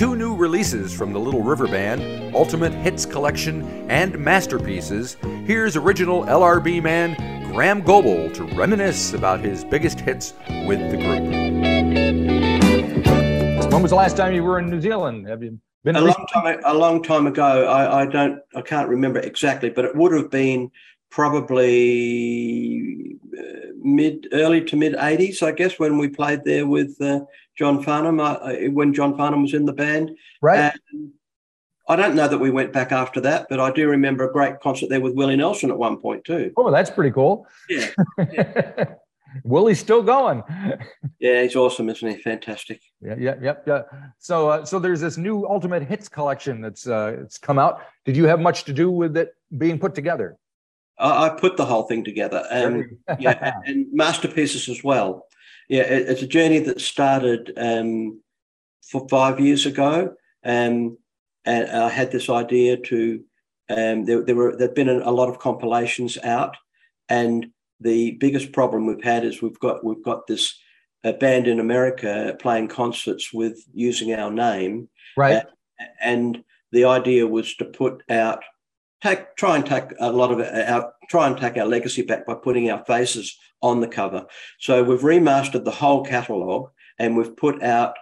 two new releases from the Little River Band Ultimate Hits Collection and Masterpieces. Here's original LRB man Graeham Goble to reminisce about his biggest hits with the group. When was the last time you were in New Zealand? Have you been a long time? A long time ago. I, I don't. I can't remember exactly, but it would have been probably uh, mid, early to mid '80s, I guess, when we played there with uh, John Farnham. Uh, when John Farnham was in the band, right? And I don't know that we went back after that, but I do remember a great concert there with Willie Nelson at one point too. Oh, that's pretty cool. Yeah. yeah. Willie's still going. yeah, he's awesome, isn't he? Fantastic. Yeah, yeah, yep, yeah. So, uh, so there's this new Ultimate Hits collection that's uh, it's come out. Did you have much to do with it being put together? I, I put the whole thing together, and yeah, and masterpieces as well. Yeah, it, it's a journey that started um, for five years ago, um, and I had this idea to. Um, there, there were there've been a, a lot of compilations out, and the biggest problem we've had is we've got we've got this uh, band in America playing concerts with using our name, right? Uh, and the idea was to put out take try and take a lot of our try and take our legacy back by putting our faces on the cover. So we've remastered the whole catalogue and we've put out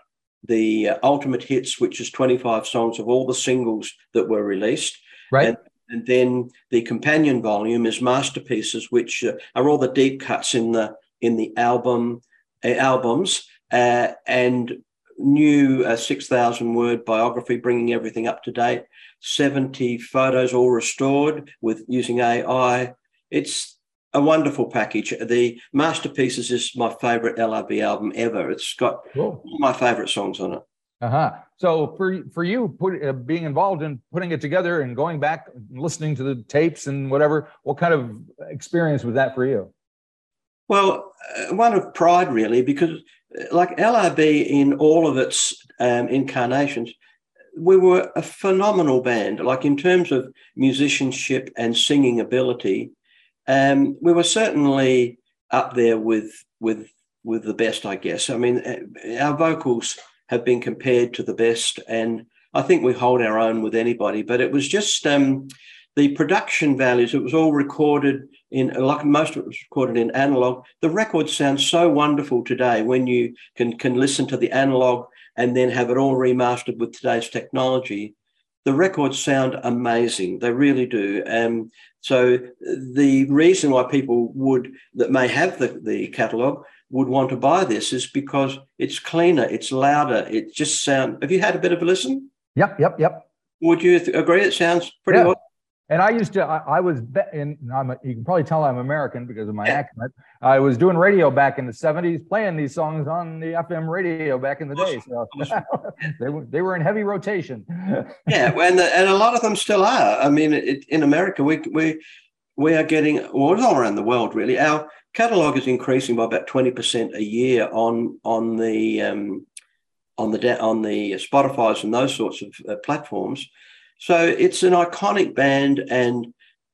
the uh, ultimate hits, which is 25 songs of all the singles that were released. Right. And and then the companion volume is masterpieces, which uh, are all the deep cuts in the in the album uh, albums uh, and new uh, 6,000 word biography, bringing everything up to date. 70 photos all restored with using AI. It's a wonderful package. The masterpieces is my favorite LRB album ever. It's got cool. all my favorite songs on it. Uh huh. So for for you, put, uh, being involved in putting it together and going back, and listening to the tapes and whatever, what kind of experience was that for you? Well, uh, one of pride really, because like LRB in all of its um, incarnations, we were a phenomenal band. Like in terms of musicianship and singing ability, um, we were certainly up there with with with the best, I guess. I mean, uh, our vocals have been compared to the best. And I think we hold our own with anybody. But it was just um, the production values. It was all recorded in, like most of it was recorded in analog. The record sounds so wonderful today when you can can listen to the analog and then have it all remastered with today's technology. The records sound amazing. They really do. Um, so the reason why people would that may have the, the catalog would want to buy this is because it's cleaner, it's louder, it just sound. Have you had a bit of a listen? Yep, yep, yep. Would you th- agree? It sounds pretty. Yeah. And I used to, I, I was, and I'm a, you can probably tell I'm American because of my accent. I was doing radio back in the 70s, playing these songs on the FM radio back in the day. So they, were, they were in heavy rotation. yeah, and, the, and a lot of them still are. I mean, it, in America, we, we, we are getting, well, all around the world, really. Our catalog is increasing by about 20% a year on, on the, um, on the, on the Spotify's and those sorts of uh, platforms. So it's an iconic band, and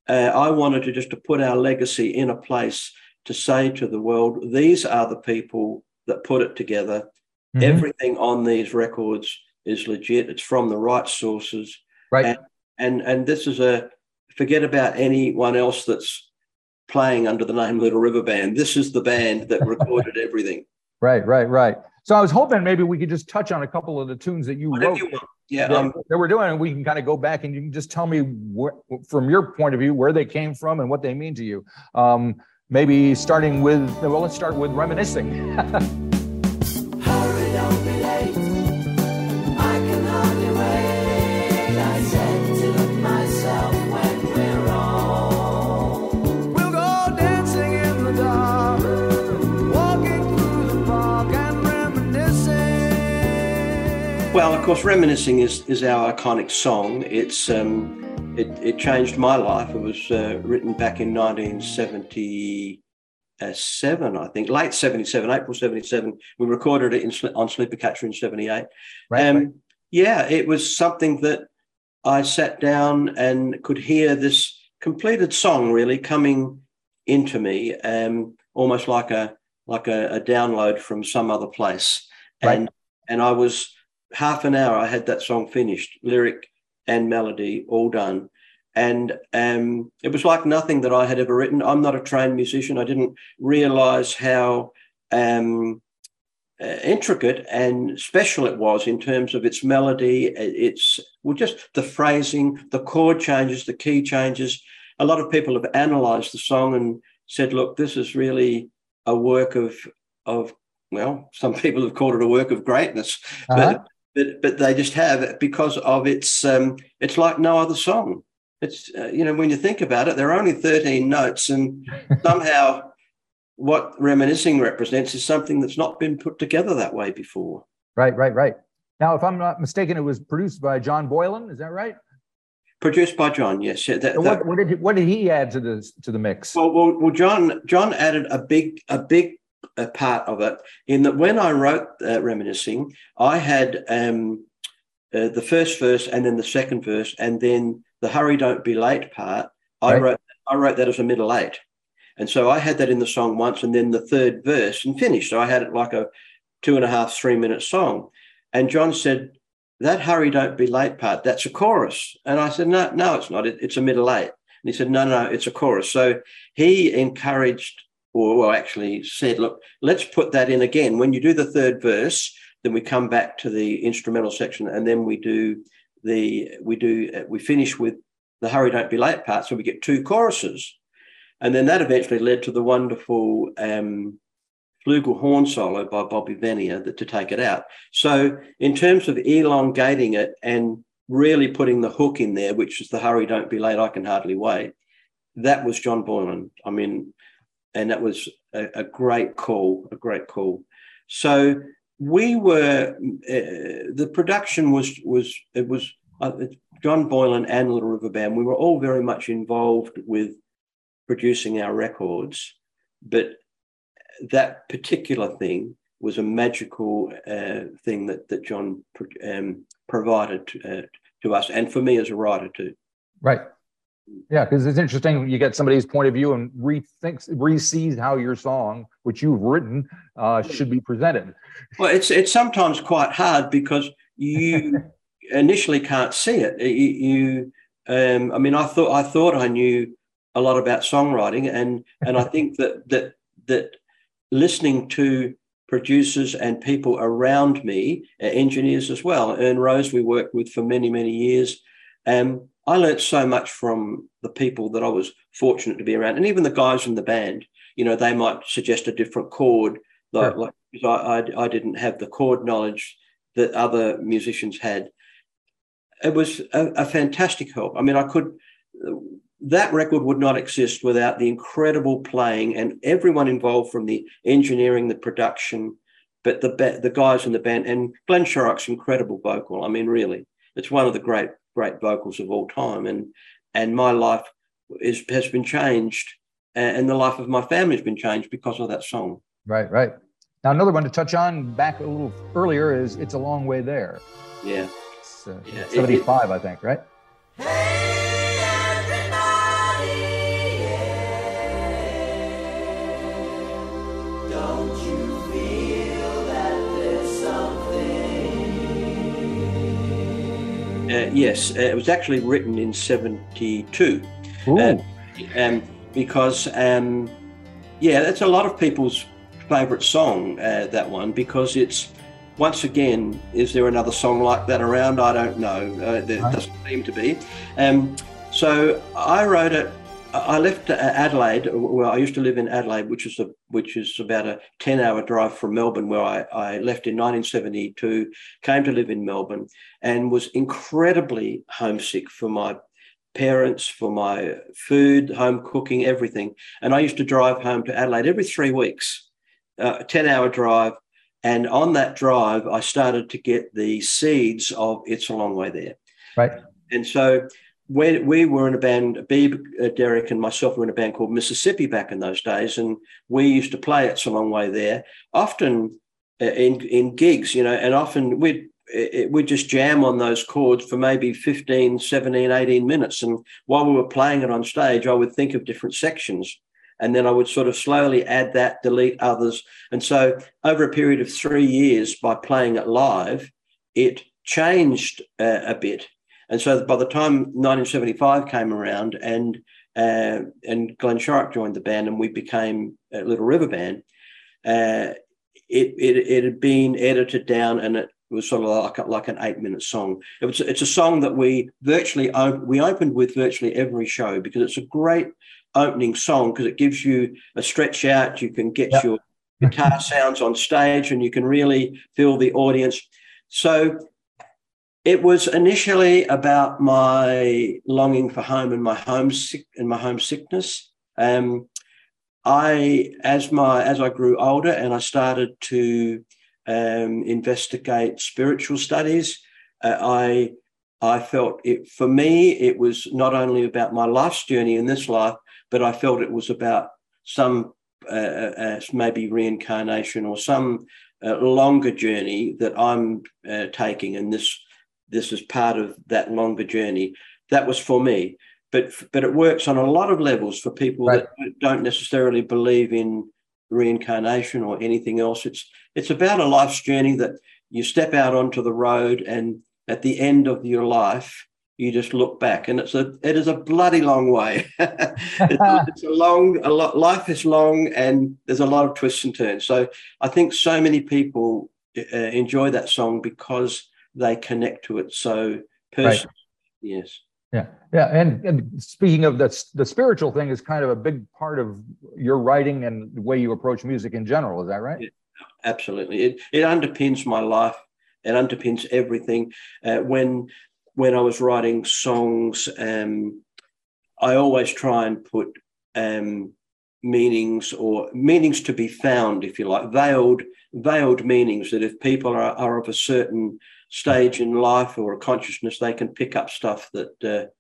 uh, I wanted to just to put our legacy in a place to say to the world, these are the people that put it together. Mm-hmm. Everything on these records is legit. It's from the right sources. Right. And, and, and this is a forget about anyone else that's playing under the name Little River Band. This is the band that recorded everything. Right, right, right. So I was hoping maybe we could just touch on a couple of the tunes that you Whatever wrote. You yeah, that, um, that, we're doing, and we can kind of go back and you can just tell me where, from your point of view where they came from and what they mean to you. Um, maybe starting with well, let's start with reminiscing. Well, of course, reminiscing is is our iconic song. It's um, it, it changed my life. It was uh, written back in 1977, I think, late 77, April 77. We recorded it in, on Sleeper Catcher in 78. Right, um, right. Yeah, it was something that I sat down and could hear this completed song really coming into me, um, almost like a like a, a, download from some other place. Right. And and I was half an hour, I had that song finished, lyric and melody all done. And um, it was like nothing that I had ever written. I'm not a trained musician. I didn't realize how um, uh, intricate and special it was in terms of its melody, its well, just the phrasing, the chord changes, the key changes. A lot of people have analyzed the song and said, "Look, this is really a work of of well, some people have called it a work of greatness, uh-huh. but, but but they just have because of its um, it's like no other song. It's uh, you know when you think about it, there are only thirteen notes, and somehow what reminiscing represents is something that's not been put together that way before. Right, right, right. Now, if I'm not mistaken, it was produced by John Boylan. Is that right? Produced by John, yes. Yeah, that, what, what, did he, what did he add to the to the mix? Well, well, well John John added a big a big a part of it in that when I wrote uh, reminiscing, I had um, uh, the first verse and then the second verse and then the hurry don't be late part. I wrote I wrote that as a middle eight. And so I had that in the song once and then the third verse and finished. So I had it like a two and a half, three minute song. And John said, That hurry, don't be late part, that's a chorus. And I said, No, no, it's not. It, it's a middle eight. And he said, No, no, it's a chorus. So he encouraged, or actually said, Look, let's put that in again. When you do the third verse, then we come back to the instrumental section and then we do the, we do, we finish with the hurry, don't be late part. So we get two choruses. And then that eventually led to the wonderful um, flugel horn solo by Bobby Vanier that, to take it out. So, in terms of elongating it and really putting the hook in there, which is the hurry, don't be late, I can hardly wait, that was John Boylan. I mean, and that was a, a great call, a great call. So, we were uh, the production was was it was uh, John Boylan and Little River Band. We were all very much involved with producing our records, but that particular thing was a magical uh, thing that that John um, provided to, uh, to us, and for me as a writer too. Right. Yeah, because it's interesting. You get somebody's point of view and rethinks, re-sees how your song, which you've written, uh, should be presented. Well, it's it's sometimes quite hard because you initially can't see it. You, you um, I mean, I thought I thought I knew a lot about songwriting, and and I think that that that listening to producers and people around me, uh, engineers as well. Ern Rose, we worked with for many many years. Um, I learned so much from the people that I was fortunate to be around, and even the guys in the band. You know, they might suggest a different chord, like, like I, I, I didn't have the chord knowledge that other musicians had. It was a, a fantastic help. I mean, I could that record would not exist without the incredible playing and everyone involved from the engineering, the production, but the the guys in the band and Glenn Shorrock's incredible vocal. I mean, really, it's one of the great great vocals of all time. And and my life is has been changed, and the life of my family has been changed because of that song. Right, right. Now another one to touch on back a little earlier is "It's a Long Way There." Yeah, it's, uh, yeah. seventy-five, it, it, I think, right? Hey! Uh, yes, uh, it was actually written in 72. Uh, um, because, um, yeah, that's a lot of people's favourite song, uh, that one, because it's, once again, is there another song like that around? I don't know. Uh, there right. doesn't seem to be. Um, so I wrote it I left uh, Adelaide. Well, I used to live in Adelaide, which is a which is about a ten hour drive from Melbourne, where I, I left in 1972. Came to live in Melbourne, and was incredibly homesick for my parents, for my food, home cooking, everything. And I used to drive home to Adelaide every three weeks, uh, ten hour drive. And on that drive, I started to get the seeds of "It's a Long Way There." Right. And so we, we were in a band, Beeb, uh, Derek, and myself were in a band called Mississippi back in those days, and we used to play It's a Long Way There, often uh, in in gigs, you know, and often we'd we'd just jam on those chords for maybe 15, 17, 18 minutes. And while we were playing it on stage, I would think of different sections. And then I would sort of slowly add that, delete others. And so over a period of three years, by playing it live, it changed uh, a bit. And so by the time 1975 came around and uh, and Glenn Shorrock joined the band and we became a Little River Band, uh, it, it, it had been edited down and it was sort of like, like an eight minute song. It was, it's a song that we virtually op- we opened with virtually every show because it's a great opening song because it gives you a stretch out. You can get yep. your guitar sounds on stage and you can really feel the audience. So it was initially about my longing for home and my homesick and my homesickness. Um, I, as my as I grew older and I started to um, investigate spiritual studies, uh, I I felt it for me it was not only about my life's journey in this life, but I felt it was about some uh, uh, maybe reincarnation or some uh, longer journey that I'm uh, taking, and this this is part of that longer journey. That was for me but but it works on a lot of levels for people right. that don't necessarily believe in reincarnation or anything else. It's it's about a life's journey that you step out onto the road and at the end of your life you just look back and it's a it is a bloody long way it's, it's, a long a lot life is long and there's a lot of twists and turns so i think so many people uh, enjoy that song because they connect to it so personally right. yes yeah, yeah, and, and speaking of the the spiritual thing is kind of a big part of your writing and the way you approach music in general. Is that right? Yeah, absolutely, it it underpins my life. It underpins everything. Uh, when when I was writing songs, um, I always try and put um, meanings or meanings to be found, if you like, veiled veiled meanings that if people are, are of a certain stage in life or a consciousness, they can pick up stuff that uh,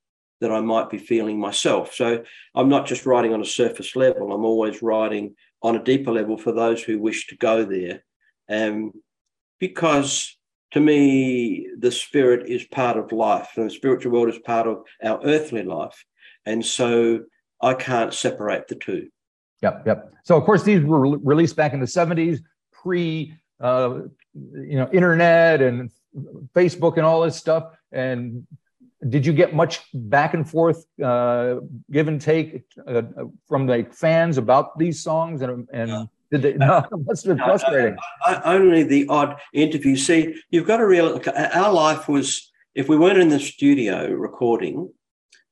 that I might be feeling myself. So I'm not just writing on a surface level. I'm always writing on a deeper level for those who wish to go there, um, because to me the spirit is part of life, and the spiritual world is part of our earthly life, and so I can't separate the two. Yep, yep. So of course these were re- released back in the 70s, pre uh, you know internet and Facebook and all this stuff. And did you get much back and forth, uh, give and take uh, from the fans about these songs? And, and did they? No, it must have been frustrating. only the odd interview. See, you've got to realize our life was if we weren't in the studio recording,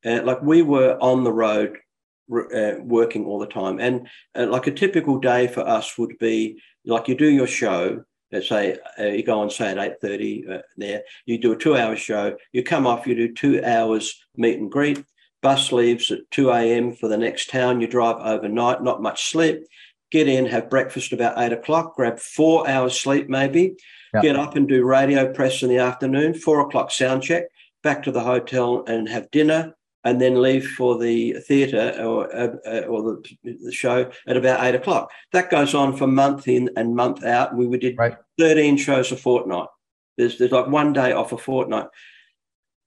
uh, like we were on the road uh, working all the time. And uh, like a typical day for us would be like you do your show, let's say uh, you go on say at 8.30 uh, there you do a two hour show you come off you do two hours meet and greet bus leaves at 2 a.m for the next town you drive overnight not much sleep get in have breakfast about 8 o'clock grab four hours sleep maybe yep. get up and do radio press in the afternoon four o'clock sound check back to the hotel and have dinner and then leave for the theatre or, uh, uh, or the, the, show at about eight o'clock. That goes on for month in and month out. We did right. 13 shows a fortnight. There's, there's like one day off a fortnight.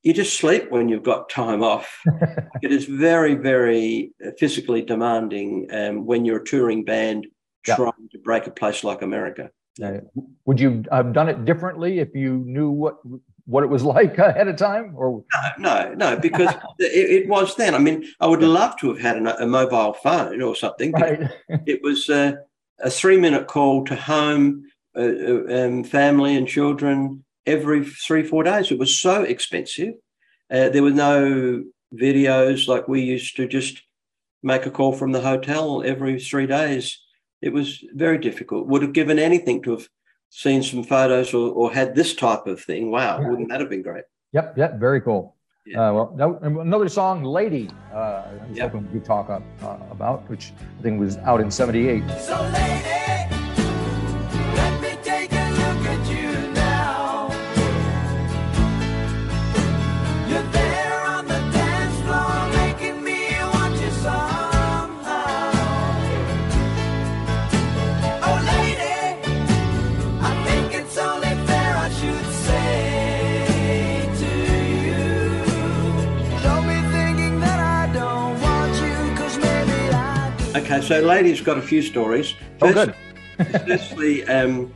You just sleep when you've got time off. it is very, very physically demanding um, when you're a touring band yeah. trying to break a place like America. Uh, would you have done it differently if you knew what what it was like ahead of time or? No no no because it, it, was then. I mean i would love to have had a, a mobile phone or something right. it was uh, a three minute call to home uh, uh, um, family and children every three four days. It was so expensive. Uh, there were no videos like we used to just make a call from the hotel every three days it was very difficult would have given anything to have seen some photos or, or had this type of thing. Wow, yeah. wouldn't that have been great? Yep, yep, very cool. Yeah. Uh, well, another song, "Lady," uh, I was yep. hoping we could talk up, uh, about, which I think was out in '78. So, lady. So Lady's got a few stories. First, oh, good. firstly, um,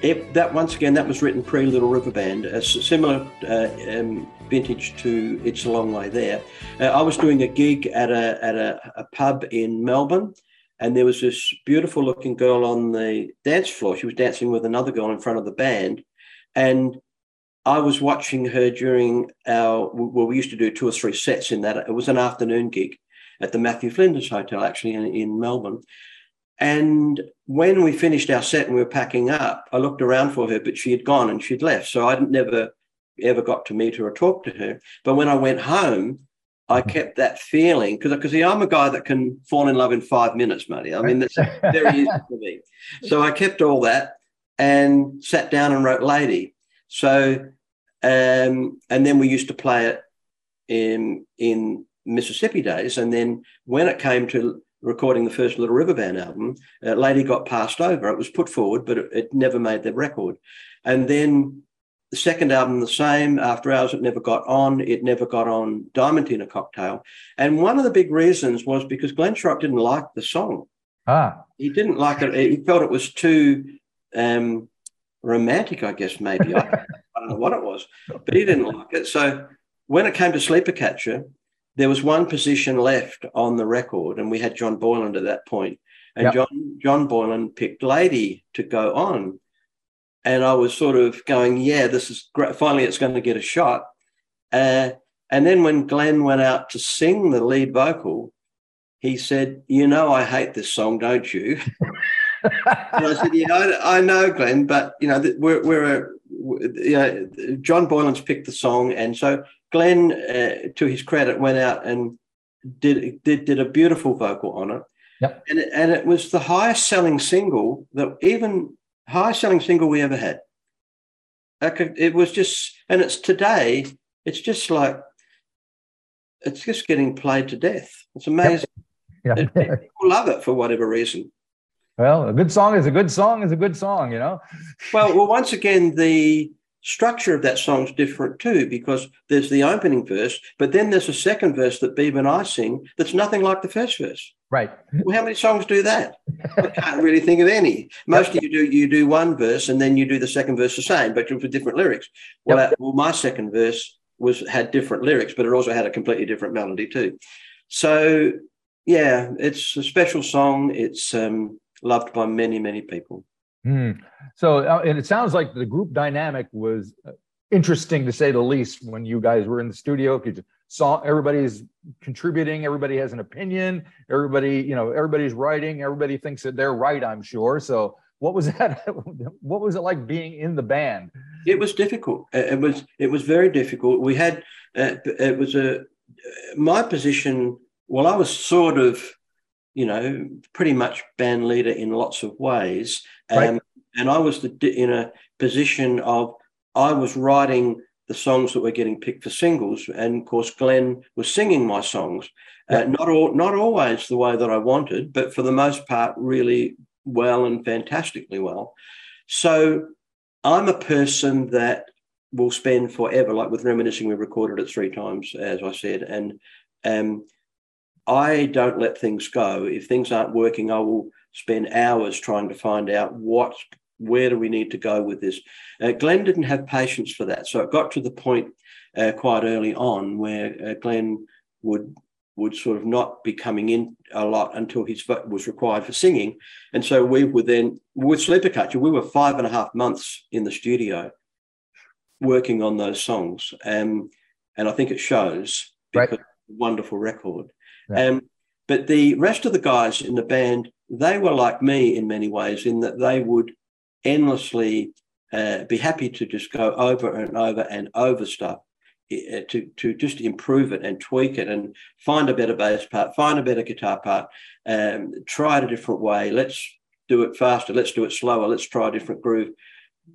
It, that once again, that was written pre Little River Band, a similar uh, um, vintage to It's a Long Way There. Uh, I was doing a gig at a at a, a, pub in Melbourne, and there was this beautiful looking girl on the dance floor. She was dancing with another girl in front of the band, and I was watching her during our well, we used to do two or three sets in that. It was an afternoon gig at the Matthew Flinders Hotel, actually in, in Melbourne. And when we finished our set and we were packing up, I looked around for her, but she had gone and she'd left. So I'd never ever got to meet her or talk to her. But when I went home, I mm-hmm. kept that feeling because because I'm a guy that can fall in love in five minutes, Marty. I mean, that's very easy for me. So I kept all that and sat down and wrote Lady. So um, and then we used to play it in in Mississippi days. And then when it came to recording the first Little River Band album, uh, Lady got passed over. It was put forward, but it, it never made the record. And then the second album, the same. After Hours, it never got on. It never got on Diamantina Cocktail. And one of the big reasons was because Glenn Shorrock didn't like the song. Ah. He didn't like it. He felt it was too um, romantic, I guess, maybe. I, I don't know what it was, but he didn't like it. So when it came to Sleeper Catcher, there was one position left on the record, and we had John Boylan at that point. And yep. John John Boylan picked Lady to go on, and I was sort of going, "Yeah, this is great. Finally, it's going to get a shot." Uh, and then when Glenn went out to sing the lead vocal, he said, "You know, I hate this song, don't you?" and I said, "Yeah, I, I, know, Glenn, but you know, we're we're a you know, John Boylan's picked the song, and so Glenn, uh, to his credit, went out and did did did a beautiful vocal on it. Yep. And it, and it was the highest selling single that even highest selling single we ever had. It was just, and it's today. It's just like it's just getting played to death. It's amazing. Yep. Yep. People love it for whatever reason. Well, a good song is a good song is a good song, you know. well, well, once again, the structure of that song is different too, because there's the opening verse, but then there's a second verse that Beeb and I sing that's nothing like the first verse. Right. Well, how many songs do that? I can't really think of any. Most yep. of you do you do one verse and then you do the second verse the same, but with different lyrics. Well, yep. well, my second verse was had different lyrics, but it also had a completely different melody too. So yeah, it's a special song. It's um, loved by many, many people. Mm. So, uh, and it sounds like the group dynamic was uh, interesting to say the least when you guys were in the studio you saw everybody's contributing, everybody has an opinion, everybody, you know, everybody's writing, everybody thinks that they're right, I'm sure. So, what was that? what was it like being in the band? It was difficult. It was it was very difficult. We had uh, it was a my position. Well, I was sort of you know, pretty much band leader in lots of ways. Um, right. And I was the, in a position of I was writing the songs that were getting picked for singles, and of course Glenn was singing my songs. Uh, not all, not always the way that I wanted, but for the most part, really well and fantastically well. So I'm a person that will spend forever, like with reminiscing, we recorded it three times, as I said, and um, I don't let things go. If things aren't working, I will spend hours trying to find out what, where do we need to go with this. Uh, Glenn didn't have patience for that, so it got to the point uh, quite early on where uh, Glenn would would sort of not be coming in a lot until his vote was required for singing, and so we were then with Sleeper Catcher, we were five and a half months in the studio working on those songs, um, and I think it shows because right. wonderful record. Um, but the rest of the guys in the band, they were like me in many ways, in that they would endlessly uh, be happy to just go over and over and over stuff uh, to, to just improve it and tweak it and find a better bass part, find a better guitar part, um, try it a different way. Let's do it faster. Let's do it slower. Let's try a different groove.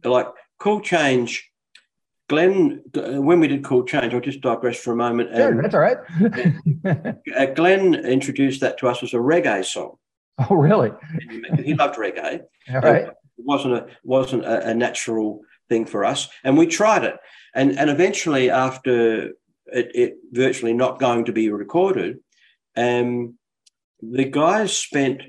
Like Cool Change Glenn, when we did Cool Change, I'll just digress for a moment. Sure, um, that's all right. uh, Glenn introduced that to us as a reggae song. Oh, really? he loved reggae. All right. It wasn't a wasn't a, a, natural thing for us, and we tried it, and and eventually, after it, it virtually not going to be recorded, um, the guys spent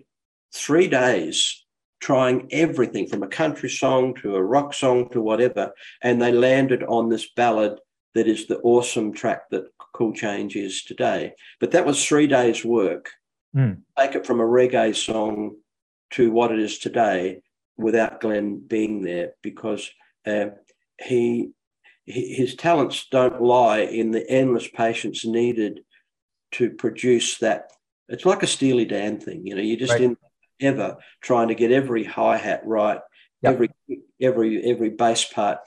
three days trying everything from a country song to a rock song to whatever. And they landed on this ballad that is the awesome track that Cool Change is today. But that was three days' work. Mm. Take it from a reggae song to what it is today without Glenn being there because uh, he his talents don't lie in the endless patience needed to produce that. It's like a Steely Dan thing, you know. You're just right. in ever trying to get every hi hat right, yep. every every every bass part.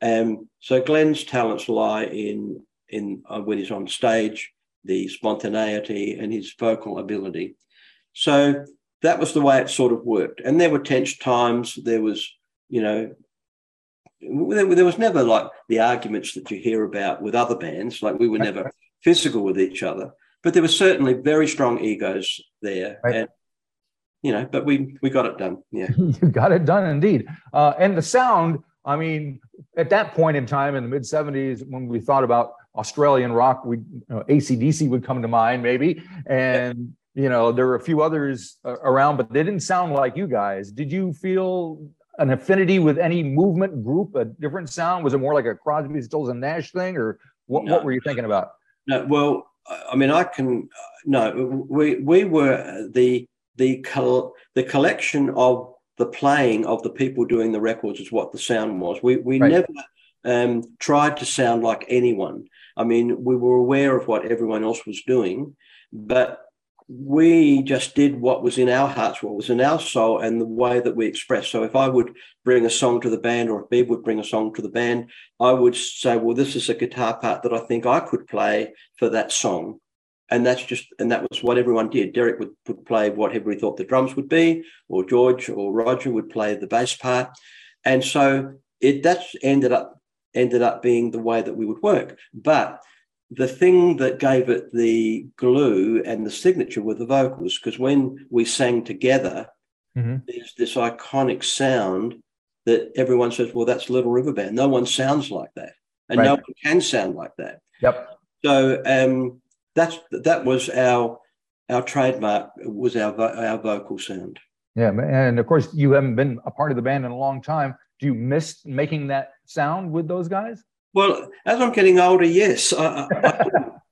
Um, so Glenn's talents lie in in uh, when he's on stage, the spontaneity and his vocal ability. So that was the way it sort of worked. And there were tense times. There was, you know, there, was never like the arguments that you hear about with other bands. Like we were never physical with each other, but there were certainly very strong egos there. Right. And, you know, but we we got it done. Yeah, you got it done indeed. Uh, and the sound. I mean, at that point in time in the mid '70s, when we thought about Australian rock, we you know, ACDC would come to mind maybe, and you know there were a few others uh, around, but they didn't sound like you guys. Did you feel an affinity with any movement group, a different sound? Was it more like a Crosby, Stills and Nash thing, or what, no, what were you thinking about? No, well, I mean, I can no. We we were the the col- the collection of the playing of the people doing the records is what the sound was. We we right. never um, tried to sound like anyone. I mean, we were aware of what everyone else was doing, but we just did what was in our hearts, what was in our soul, and the way that we expressed. So if I would bring a song to the band, or if Beeb would bring a song to the band, I would say, "Well, this is a guitar part that I think I could play for that song," and that's just and that was what everyone did. Derek would, would play whatever he thought the drums would be, or George or Roger would play the bass part, and so it that's ended up ended up being the way that we would work, but the thing that gave it the glue and the signature were the vocals, because when we sang together, mm-hmm. there's this iconic sound that everyone says, well, that's Little River Band. No one sounds like that. And right. no one can sound like that. Yep. So um, that's that was our our trademark was our our vocal sound. Yeah, and of course you haven't been a part of the band in a long time. Do you miss making that sound with those guys? Well, as I'm getting older, yes, I,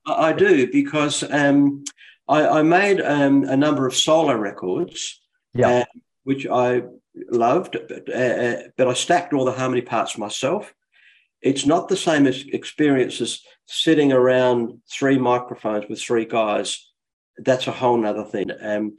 I, I do because um, I, I, made um, a number of solo records, yeah. uh, which I loved, but, uh, uh, but I stacked all the harmony parts myself. It's not the same as experience as sitting around three microphones with three guys. That's a whole nother thing. Um,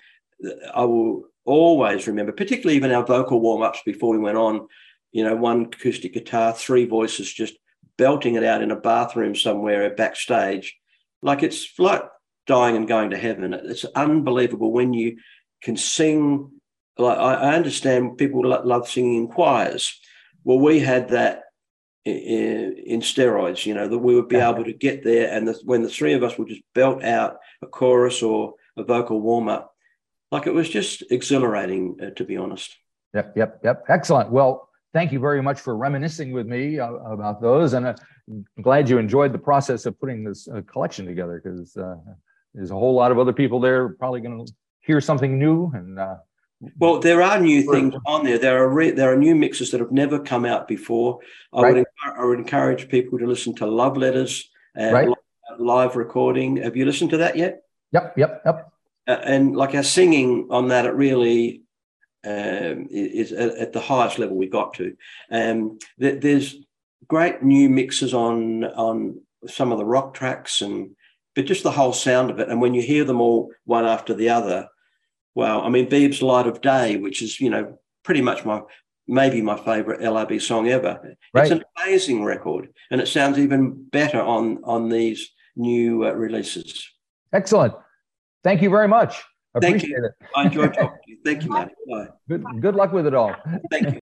I will always remember, particularly even our vocal warm ups before we went on, you know, one acoustic guitar, three voices just belting it out in a bathroom somewhere backstage. Like it's like dying and going to heaven. It's unbelievable when you can sing. Like I understand people love singing in choirs. Well, we had that in, in steroids. You know that we would be able to get there, and the, when the three of us would just belt out a chorus or a vocal warm up, like it was just exhilarating, uh, to be honest. Yep, yep, yep. Excellent. Well, thank you very much for reminiscing with me uh, about those. And uh, I'm glad you enjoyed the process of putting this uh, collection together because uh, there's a whole lot of other people there probably going to hear something new. And uh, well, there are new things on there. There are re- there are new mixes that have never come out before. I right. would I would encourage people to listen to Love Letters and right. live recording. Have you listened to that yet? Yep, yep, yep. Uh, and like our singing on that, it really um, is at, the highest level we got to. Um, th- there's great new mixes on on some of the rock tracks and but just the whole sound of it. And when you hear them all one after the other, well, I mean, Beeb's Light of Day, which is, you know, pretty much my maybe my favorite LRB song ever. Right. It's an amazing record, and it sounds even better on on these new uh, releases. Excellent. Thank you very much. Appreciate Thank you. it. I enjoyed talking to you. Thank you, man. Bye. Good, good luck with it all. Thank you.